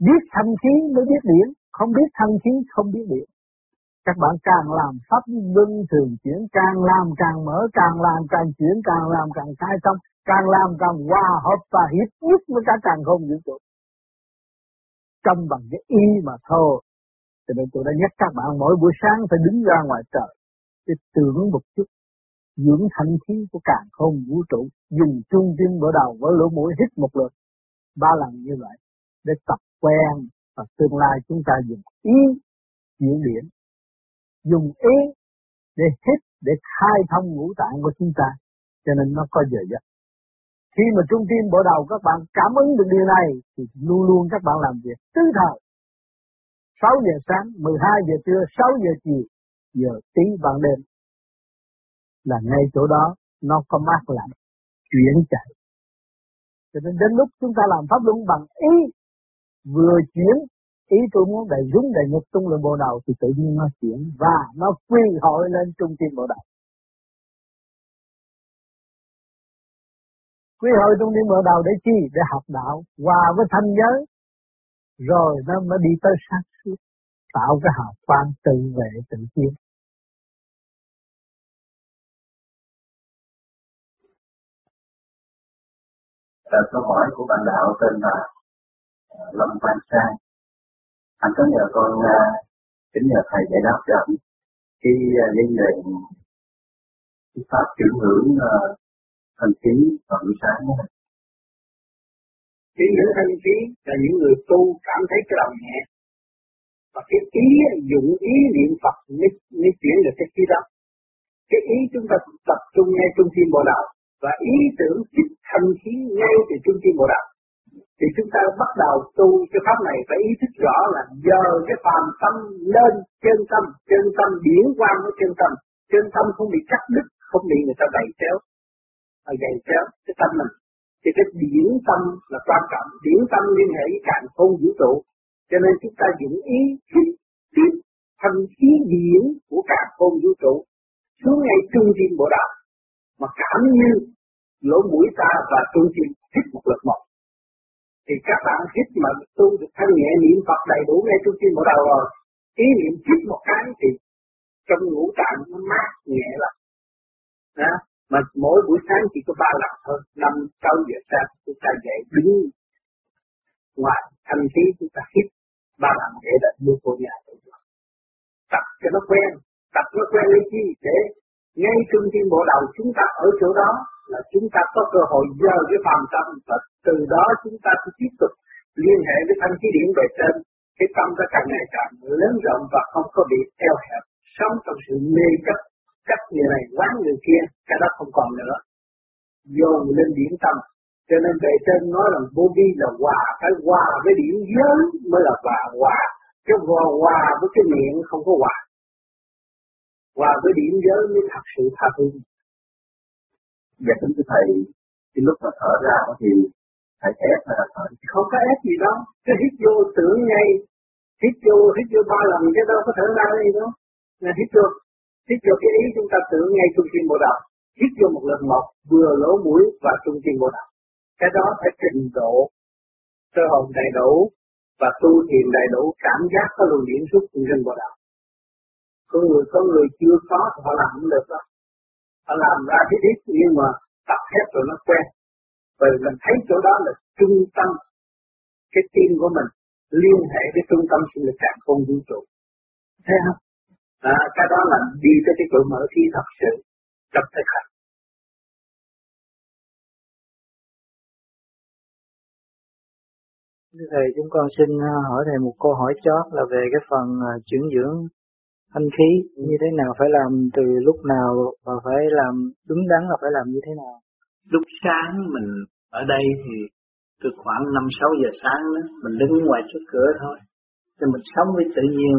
biết thanh khí mới biết điển không biết thanh khí không biết điển các bạn càng làm pháp luân thường chuyển, càng làm càng mở, càng làm càng chuyển, càng làm càng khai thông, càng làm càng hòa hợp và hiệp nhất với cả càng không vũ trụ. Trong bằng cái y mà thôi, cho nên tôi đã nhắc các bạn mỗi buổi sáng phải đứng ra ngoài trời để tưởng một chút dưỡng thanh khí của càng không vũ trụ, dùng trung tim mở đầu với lỗ mũi hít một lượt ba lần như vậy để tập quen và tương lai chúng ta dùng ý chuyển điển dùng ý để hít để khai thông ngũ tạng của chúng ta cho nên nó có giờ giấc. Khi mà trung tim bộ đầu các bạn cảm ứng được điều này thì luôn luôn các bạn làm việc tứ thời. 6 giờ sáng, 12 giờ trưa, 6 giờ chiều, giờ tí ban đêm. Là ngay chỗ đó nó có mát lạnh chuyển chạy. Cho nên đến lúc chúng ta làm pháp luân bằng ý vừa chuyển ý tôi muốn đầy dũng đầy nhục tung lên bộ đầu thì tự nhiên nó chuyển và nó quy hội lên trung tâm bộ đầu. Quy hội trung tâm bộ đầu để chi? Để học đạo, hòa với thanh giới. Rồi nó mới đi tới sát suốt tạo cái hào quang tự vệ, tự tiến. Là câu hỏi của bạn đạo tên là Lâm quan Sang. Anh có nhờ con uh, kính nhờ thầy giải đáp cho anh khi uh, liên đề cái pháp chuyển hưởng uh, à, thành khí và buổi sáng đó. Chuyển hưởng thành khí là những người tu cảm thấy cái lòng nhẹ và cái ý dụng ý niệm Phật mới, mới chuyển được cái khí đó. Cái ý chúng ta tập trung ngay trung tâm bộ đạo và ý tưởng thích thanh khí ngay từ trung tâm bộ đạo thì chúng ta bắt đầu tu cái pháp này phải ý thức rõ là giờ cái phàm tâm lên chân tâm chân tâm điển quang với chân tâm. Chân tâm không bị cắt đứt, không bị người ta đẩy kéo và dày kéo cái tâm mình. Thì cái điển tâm là quan trọng. Điển tâm liên hệ với càng không vũ trụ. Cho nên chúng ta dùng ý thích, tiếp thành khí điển của càng không vũ trụ. Xuống ngay trung tâm bộ đạo. Mà cảm như lỗ mũi ta và trung tâm thích một lực một thì các bạn hít mà tu được thanh nhẹ niệm Phật đầy đủ ngay trung khi bộ đầu rồi, ý niệm hít một cái thì trong ngũ tạng nó mát nhẹ lắm đó. mà mỗi buổi sáng chỉ có ba lần thôi, năm, sáu giờ sáng chúng ta dậy đứng ngoài thanh khí chúng ta hít, ba lần để đặt đưa vô nhà tập cho nó quen, tập nó quen lấy chi để ngay trung tim bộ đầu chúng ta ở chỗ đó là chúng ta có cơ hội dơ cái phàm tâm và từ đó chúng ta sẽ tiếp tục liên hệ với thanh khí điển về trên. Cái tâm ta càng ngày càng lớn rộng và không có bị eo hẹp. Sống trong sự mê chấp chấp người này quán người kia, cái đó không còn nữa. Dồn lên điển tâm. Cho nên về trên nói là vô vi là hòa, phải hòa với điển giới mới là hòa hòa. Chứ hòa hòa với cái miệng không có hòa. Hòa với điển giới mới thật sự tha thứ. Dạ kính thưa thầy, cái lúc mà thở ra thì thầy ép hay là thở? Không có ép gì đâu, cái hít vô tưởng ngay, hít vô, hít vô ba lần chứ đâu có thở ra gì đâu. Là hít vô, hít vô cái ý chúng ta tưởng ngay trung tim bộ đầu, hít vô một lần một, vừa lỗ mũi và trung tim bộ đầu. Cái đó phải trình độ. Cơ hồn đầy đủ và tu thiền đầy đủ cảm giác có luồng điển xuất trên trên bộ đầu Có người có người chưa có thì họ làm không được đó họ làm ra cái ít nhưng mà tập hết rồi nó quen. Bởi mình thấy chỗ đó là trung tâm cái tim của mình liên hệ với trung tâm sinh lực càng không vũ trụ. Thấy không? À, cái đó là đi tới cái chỗ mở khí thật sự trong thực hành. Thầy chúng con xin à, hỏi thầy một câu hỏi chót là về cái phần à, chuyển dưỡng thanh khí như thế nào, phải làm từ lúc nào và phải làm đúng đắn là phải làm như thế nào? Lúc sáng mình ở đây thì từ khoảng năm, sáu giờ sáng đó, mình đứng ngoài trước cửa thôi. Thì mình sống với tự nhiên.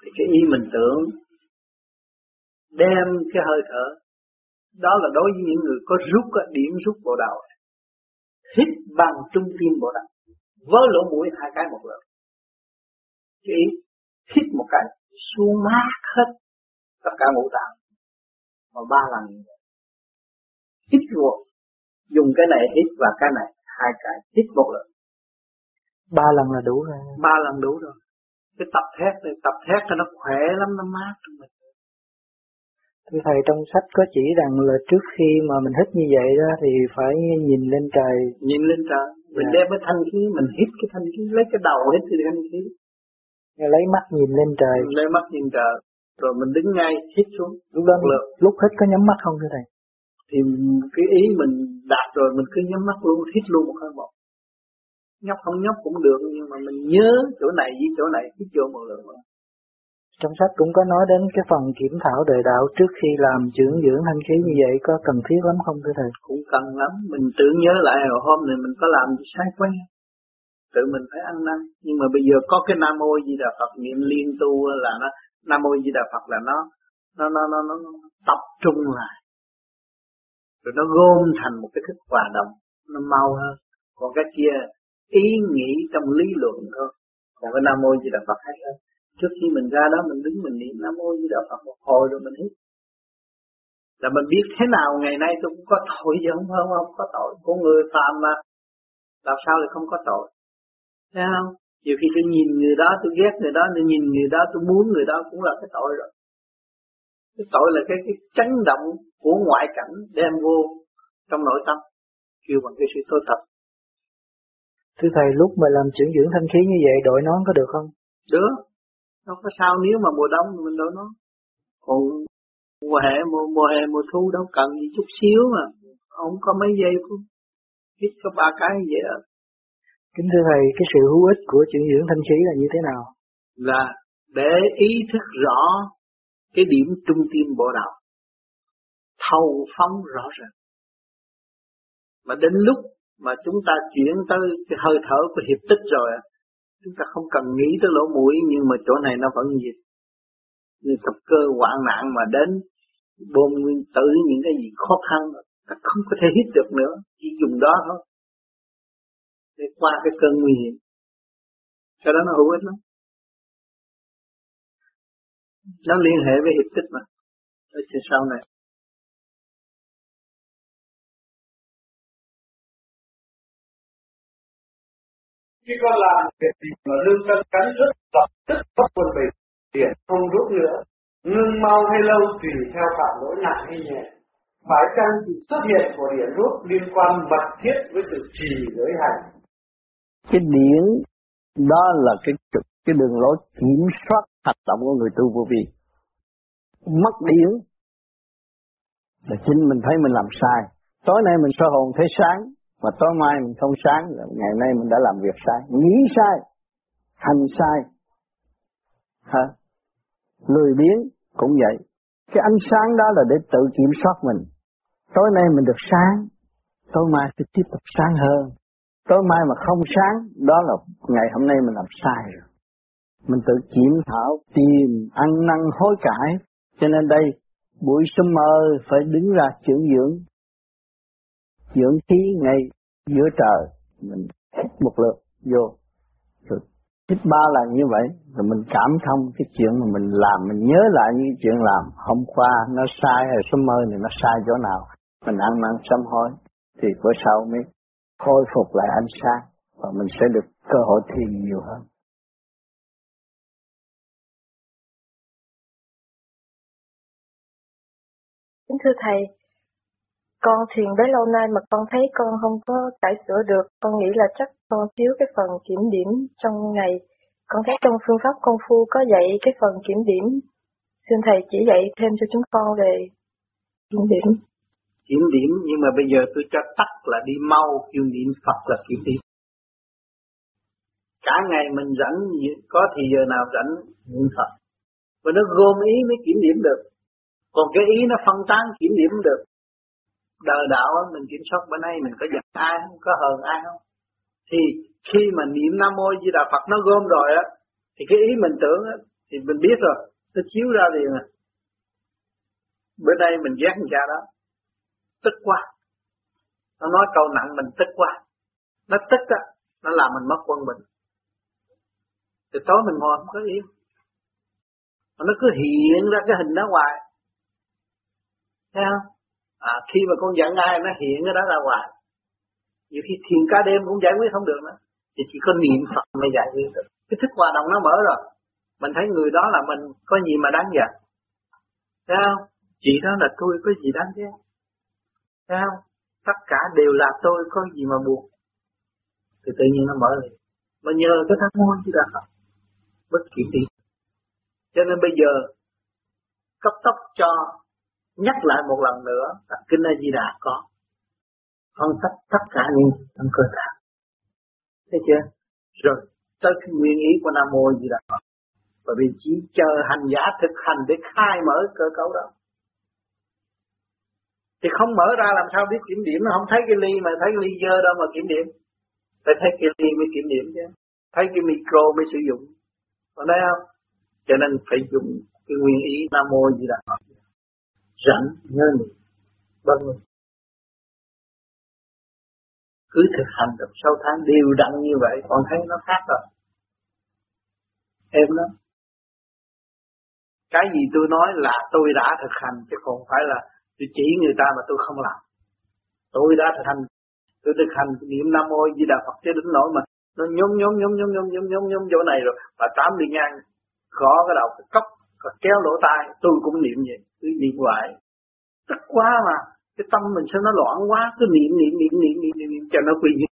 Thì cái ý mình tưởng, đem cái hơi thở. Đó là đối với những người có rút điểm rút bộ đầu. Hít bằng trung tim bộ đầu. Với lỗ mũi hai cái một lượt cái ý, hít một cái xuống mát hết tất cả ngũ tạng mà ba lần hít vô dùng cái này hít và cái này hai cái hít một lần ba lần là đủ rồi ba lần đủ rồi cái tập thét này tập thét cho nó khỏe lắm nó mát trong mình Thưa Thầy trong sách có chỉ rằng là trước khi mà mình hít như vậy đó thì phải nhìn lên trời. Nhìn lên trời. Mình yeah. đem cái thanh khí, mình hít cái thanh khí, lấy cái đầu hít cái thanh khí. Lấy mắt nhìn lên trời. Lấy mắt nhìn trời. Rồi mình đứng ngay hít xuống. Lúc đó lượt. lúc hít có nhắm mắt không thưa Thầy? Thì cái ý mình đạt rồi mình cứ nhắm mắt luôn, hít luôn một hơi một. Nhóc không nhóc cũng được nhưng mà mình nhớ chỗ này với chỗ này hít vô một lần nữa. Trong sách cũng có nói đến cái phần kiểm thảo đời đạo trước khi làm trưởng dưỡng thanh khí như vậy có cần thiết lắm không thưa thầy? Cũng cần lắm, mình tưởng nhớ lại hồi hôm này mình có làm gì sai quen. Tự mình phải ăn năn, nhưng mà bây giờ có cái Nam Mô Di Đà Phật niệm liên tu là nó Nam Mô Di Đà Phật là nó nó nó nó, nó, nó tập trung lại. Rồi nó gom thành một cái thức hòa đồng, nó mau hơn. Còn cái kia ý nghĩ trong lý luận thôi. Còn cái Nam Mô Di Đà Phật hay hơn trước khi mình ra đó mình đứng mình niệm nam mô di đà phật một hồi rồi mình hít là mình biết thế nào ngày nay tôi cũng có tội chứ không không không có tội của người phàm mà làm sao lại không có tội thấy không? Nhiều khi tôi nhìn người đó tôi ghét người đó tôi nhìn người đó tôi muốn người đó cũng là cái tội rồi. Cái tội là cái cái chấn động của ngoại cảnh đem vô trong nội tâm kêu bằng cái sự tối thật. Thưa thầy lúc mà làm chuyển dưỡng thanh khí như vậy đội nón có được không? Được. Đâu có sao nếu mà mùa đông mình đâu nó còn mùa hè mùa, mùa hè mùa thu đâu cần gì chút xíu mà. Không có mấy giây cũng hít có ba cái vậy đó kính thưa thầy cái sự hữu ích của chuyển dưỡng thanh khí là như thế nào là để ý thức rõ cái điểm trung tâm bộ đạo thâu phóng rõ ràng mà đến lúc mà chúng ta chuyển tới cái hơi thở của hiệp tích rồi Chúng ta không cần nghĩ tới lỗ mũi nhưng mà chỗ này nó vẫn dịch. Như tập cơ hoạn nạn mà đến bơm nguyên tử những cái gì khó khăn ta không có thể hít được nữa, chỉ dùng đó thôi. Để qua cái cơn nguy hiểm. Cái đó nó hữu ích lắm. Nó liên hệ với hiệp tích mà. Ở trên sau này. khi con làm việc gì mà lương tâm cắn rứt lập tức bất quân bình tiền, không rút nữa, ngưng mau hay lâu tùy theo phạm lỗi nặng hay nhẹ phải chăng sự xuất hiện của điểm rút liên quan mật thiết với sự trì giới hành cái điển, đó là cái cái đường lối kiểm soát hoạt động của người tu vô vi. Mất điển, là chính mình thấy mình làm sai. Tối nay mình soi hồn thấy sáng, mà tối mai mình không sáng, là ngày nay mình đã làm việc sai. Nghĩ sai, hành sai. Hả? Lười biếng, cũng vậy. Cái ánh sáng đó là để tự kiểm soát mình. Tối nay mình được sáng, tối mai thì tiếp tục sáng hơn tối mai mà không sáng, đó là ngày hôm nay mình làm sai rồi. Mình tự kiểm thảo, tìm, ăn năn, hối cải. Cho nên đây, buổi sớm mơ phải đứng ra trưởng dưỡng. Dưỡng khí ngay giữa trời, mình hít một lượt vô. Rồi hít ba lần như vậy, rồi mình cảm thông cái chuyện mà mình làm, mình nhớ lại những chuyện làm. Hôm qua nó sai hay sớm mơ thì nó sai chỗ nào. Mình ăn năn sám hối, thì bữa sau mới khôi phục lại ánh sáng và mình sẽ được cơ hội thiền nhiều hơn Kính thưa Thầy, con thiền bấy lâu nay mà con thấy con không có cải sửa được, con nghĩ là chắc con thiếu cái phần kiểm điểm trong ngày. Con thấy trong phương pháp công phu có dạy cái phần kiểm điểm. Xin Thầy chỉ dạy thêm cho chúng con về kiểm điểm. Kiểm điểm nhưng mà bây giờ tôi cho tắt là đi mau, kêu niệm Phật là kiểm điểm. Cả ngày mình rảnh, có thì giờ nào rảnh niệm Phật. Và nó gom ý mới kiểm điểm được. Còn cái ý nó phân tán kiểm điểm được đời đạo mình kiểm soát bên đây mình có giận ai không có hờn ai không thì khi mà niệm nam mô di đà phật nó gom rồi á thì cái ý mình tưởng á thì mình biết rồi nó chiếu ra liền à bữa nay mình ghét người cha đó tức quá. Nó nói câu nặng mình tức quá. Nó tức á nó làm mình mất quân bình. Thì tối mình ngồi không có yên nó cứ hiện ra cái hình đó hoài. Thấy không? À, khi mà con giận ai nó hiện cái đó ra ngoài nhiều khi thiền ca đêm cũng giải quyết không được nữa. Thì chỉ có niệm Phật mới giải quyết được. Cái thức hoạt động nó mở rồi. Mình thấy người đó là mình có gì mà đáng giận. Thấy không? Chị đó là tôi có gì đáng ghét? Thấy không tất cả đều là tôi, có gì mà buồn? Thì tự nhiên nó mở liền mà nhờ cái tham môn chứ đã bất kỳ đi cho nên bây giờ, cấp tốc cho nhắc lại một lần nữa là kinh A Di Đà có. Phân tích tất cả những trong cơ thể thấy chưa? Rồi, tới cái nguyên ý của Nam Mô Di Đà Phật. Bởi vì chỉ chờ hành giả thực hành để khai mở cơ cấu đó thì không mở ra làm sao biết kiểm điểm. Nó không thấy cái ly mà thấy cái ly dơ đâu mà kiểm điểm. Phải thấy cái ly mới kiểm điểm chứ. Thấy cái micro mới sử dụng. Còn đây không? Cho nên phải dùng cái nguyên ý nam mô gì đó, phật. Rảnh nhớ niệm. Vâng. Cứ thực hành được sau tháng đều đặn như vậy còn thấy nó khác rồi. Em lắm cái gì tôi nói là tôi đã thực hành chứ không phải là tôi chỉ người ta mà tôi không làm. Tôi đã thực hành tôi thực hành niệm nam mô di đà phật cho đến nỗi mà nó nhóm nhóm nhóm nhóm nhóm nhóm nhóm nhóm chỗ này rồi và tám đi ngang gõ cái đầu cái cốc và kéo lỗ tai tôi cũng niệm vậy tôi niệm hoài. Tức quá mà cái tâm mình sao nó loạn quá cứ niệm niệm niệm niệm niệm niệm, niệm cho nó quy nhất.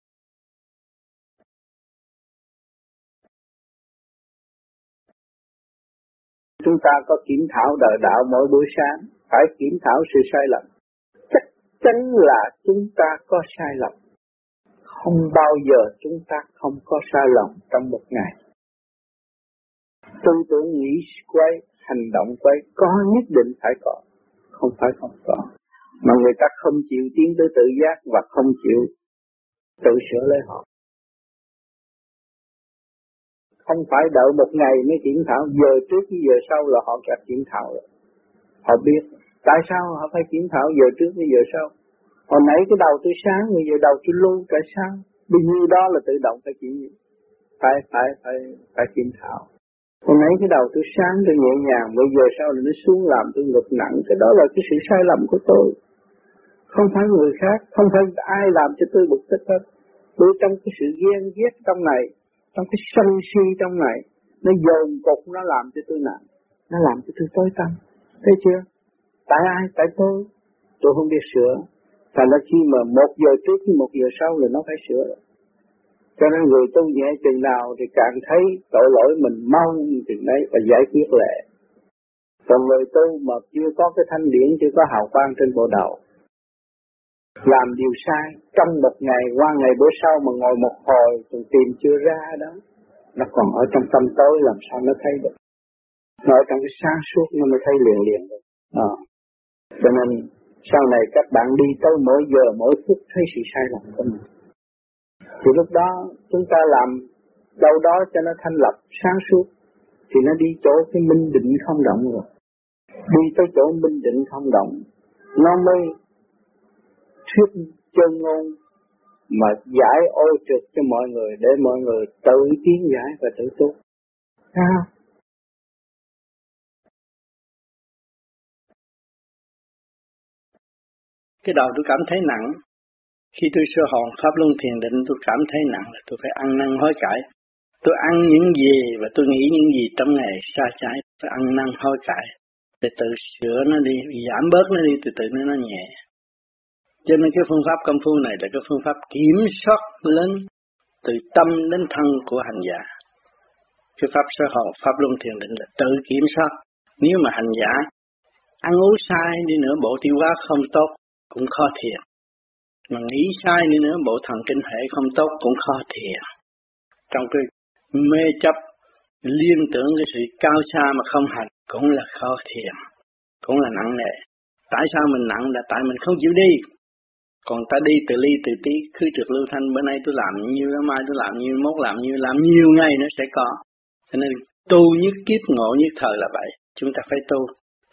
Chúng ta có kiểm thảo đời đạo mỗi buổi sáng phải kiểm thảo sự sai lầm. Chắc chắn là chúng ta có sai lầm. Không bao giờ chúng ta không có sai lầm trong một ngày. Tư tưởng nghĩ, quay, hành động quay, có nhất định phải có, không phải không có. Mà người ta không chịu tiến tới tự giác và không chịu tự sửa lấy họ không phải đợi một ngày mới kiểm thảo, giờ trước với giờ sau là họ gặp kiểm thảo rồi họ biết tại sao họ phải kiểm thảo giờ trước với giờ sau. Hồi nãy cái đầu tôi sáng bây giờ đầu tôi lưu, tại sao bao nhiêu đó là tự động phải kiểm phải phải phải phải kiểm thảo. Hồi nãy cái đầu tôi sáng tôi nhẹ nhàng bây giờ sau là nó xuống làm tôi ngực nặng. Cái đó là cái sự sai lầm của tôi. Không phải người khác không phải ai làm cho tôi bực tức hết. Tôi trong cái sự ghen ghét trong này trong cái sân si trong này nó dồn cục nó làm cho tôi nặng nó làm cho tôi tối tâm thấy chưa? Tại ai? Tại tôi. Tôi không biết sửa. Thành ra khi mà một giờ trước với một giờ sau là nó phải sửa cho nên người tu nhẹ chừng nào thì càng thấy tội lỗi mình mau chừng đấy và giải quyết lệ còn người tu mà chưa có cái thanh điển, chưa có hào quang trên bộ đầu, làm điều sai, trong một ngày, qua ngày bữa sau mà ngồi một hồi còn tìm chưa ra đó, nó còn ở trong tâm tối, làm sao nó thấy được? Nói ở trong cái sáng suốt nó mới thấy liền liền được à. cho nên, sau này các bạn đi tới mỗi giờ, mỗi phút thấy sự sai lầm của mình thì lúc đó, chúng ta làm đâu đó cho nó thanh lập sáng suốt, thì nó đi chỗ cái minh định không động rồi đi tới chỗ minh định không động, nó mới thuyết chân ngôn mà giải ô trực cho mọi người để mọi người tự tiến giải và tự tu. À. Cái đầu tôi cảm thấy nặng. Khi tôi sơ hồn pháp luân thiền định tôi cảm thấy nặng là tôi phải ăn năn hối cải. Tôi ăn những gì và tôi nghĩ những gì trong ngày xa trái, tôi ăn năn hối cải. Để tự sửa nó đi, giảm bớt nó đi, từ từ nó nó nhẹ. Cho nên cái phương pháp công phu này là cái phương pháp kiểm soát lên từ tâm đến thân của hành giả. Cái pháp sơ hồn, pháp luân thiền định là tự kiểm soát. Nếu mà hành giả ăn uống sai đi nữa bộ tiêu hóa không tốt cũng khó thiền. Mà nghĩ sai nữa nữa bộ thần kinh hệ không tốt cũng khó thiền. Trong cái mê chấp liên tưởng cái sự cao xa mà không hành cũng là khó thiền, cũng là nặng nề. Tại sao mình nặng là tại mình không chịu đi. Còn ta đi từ ly từ tí, cứ trực lưu thanh, bữa nay tôi làm như mai tôi làm như mốt làm như làm nhiều ngày nữa sẽ có. Cho nên tu nhất kiếp ngộ nhất thời là vậy. Chúng ta phải tu.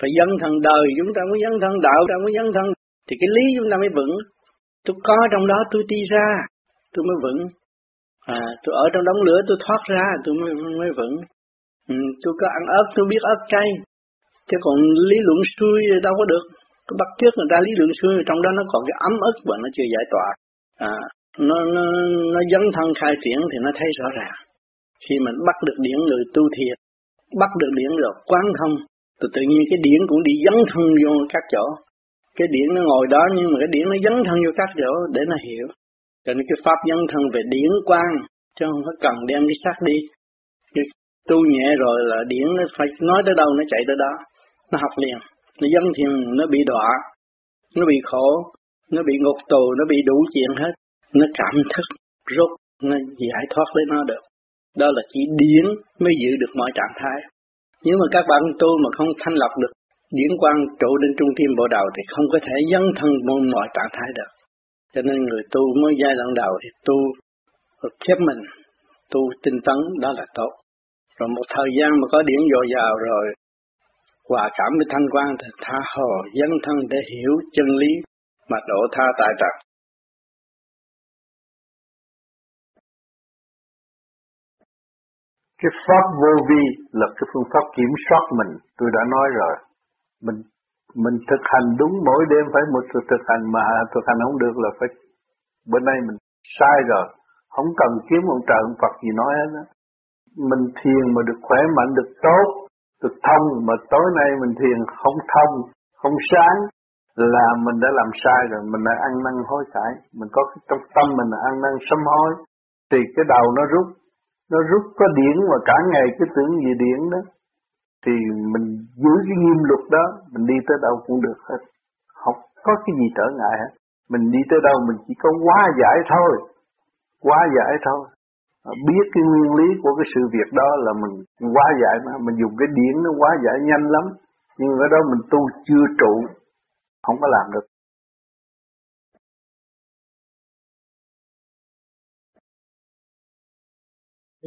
Phải dấn thân đời, chúng ta mới dấn thân đạo, chúng ta mới dấn thân. Thì cái lý chúng ta mới vững. Tôi có trong đó tôi đi ra, tôi mới vững. À, tôi ở trong đống lửa tôi thoát ra, tôi mới, mới vững. Ừ, tôi có ăn ớt, tôi biết ớt cay. Chứ còn lý luận xuôi đâu có được cái bắt trước người ta lý luận xuôi trong đó nó còn cái ấm ức và nó chưa giải tỏa à, nó nó nó dấn thân khai triển thì nó thấy rõ ràng khi mình bắt được điển người tu thiệt bắt được điển rồi quán thông thì tự nhiên cái điển cũng đi dấn thân vô các chỗ cái điển nó ngồi đó, nhưng mà cái điển nó dấn thân vô các chỗ để nó hiểu. Cho nên cái pháp dấn thân về điển quang, chứ không có cần đem cái xác đi. Cái tu nhẹ rồi là điển nó phải nói tới đâu, nó chạy tới đó. Nó học liền, nó dấn thiền nó bị đọa, nó bị khổ, nó bị ngục tù, nó bị đủ chuyện hết. Nó cảm thức rốt nó giải thoát lấy nó được. Đó là chỉ điển mới giữ được mọi trạng thái. Nếu mà các bạn tu mà không thanh lọc được điển quang trụ đến trung tim bộ đầu thì không có thể dấn thân môn mọi trạng thái được. Cho nên người tu mới giai đoạn đầu thì tu khép mình, tu tinh tấn, đó là tốt. Rồi một thời gian mà có điển dồi dào rồi, hòa cảm với thanh quan thì tha hồ dấn thân để hiểu chân lý mà độ tha tại trật. Cái pháp vô vi là cái phương pháp kiểm soát mình, tôi đã nói rồi mình mình thực hành đúng mỗi đêm phải một sự thực hành mà thực hành không được là phải, bữa nay mình sai rồi, không cần kiếm ông trời ông Phật gì nói hết á. Mình thiền mà được khỏe mạnh, được tốt, được thông, mà tối nay mình thiền không thông, không sáng, là mình đã làm sai rồi, mình đã ăn năn hối cải. Mình có cái trong tâm mình là ăn năn sám hối. Thì cái đầu nó rút nó rút có điển mà cả ngày cứ tưởng gì điển đó thì mình giữ cái nghiêm luật đó mình đi tới đâu cũng được hết. Không có cái gì trở ngại hết. Mình đi tới đâu mình chỉ có hóa giải thôi. Hóa giải thôi. Biết cái nguyên lý của cái sự việc đó là mình hóa giải mà. Mình dùng cái điển nó hóa giải nhanh lắm. Nhưng ở đó mình tu chưa trụ không có làm được.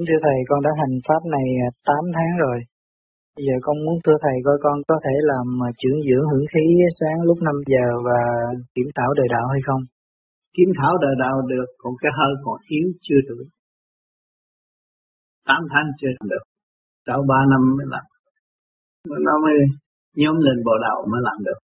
Thưa Thầy, con đã hành Pháp này à, 8 tháng rồi. Bây giờ con muốn thưa Thầy coi con có thể làm à, trưởng dưỡng hưởng khí sáng lúc 5 giờ và kiểm thảo đời đạo hay không? Kiểm thảo đời đạo được, còn cái hơi còn yếu chưa được. tám tháng chưa được. Sau 3 năm mới làm. Nó mới nhóm lên bộ đạo mới làm được.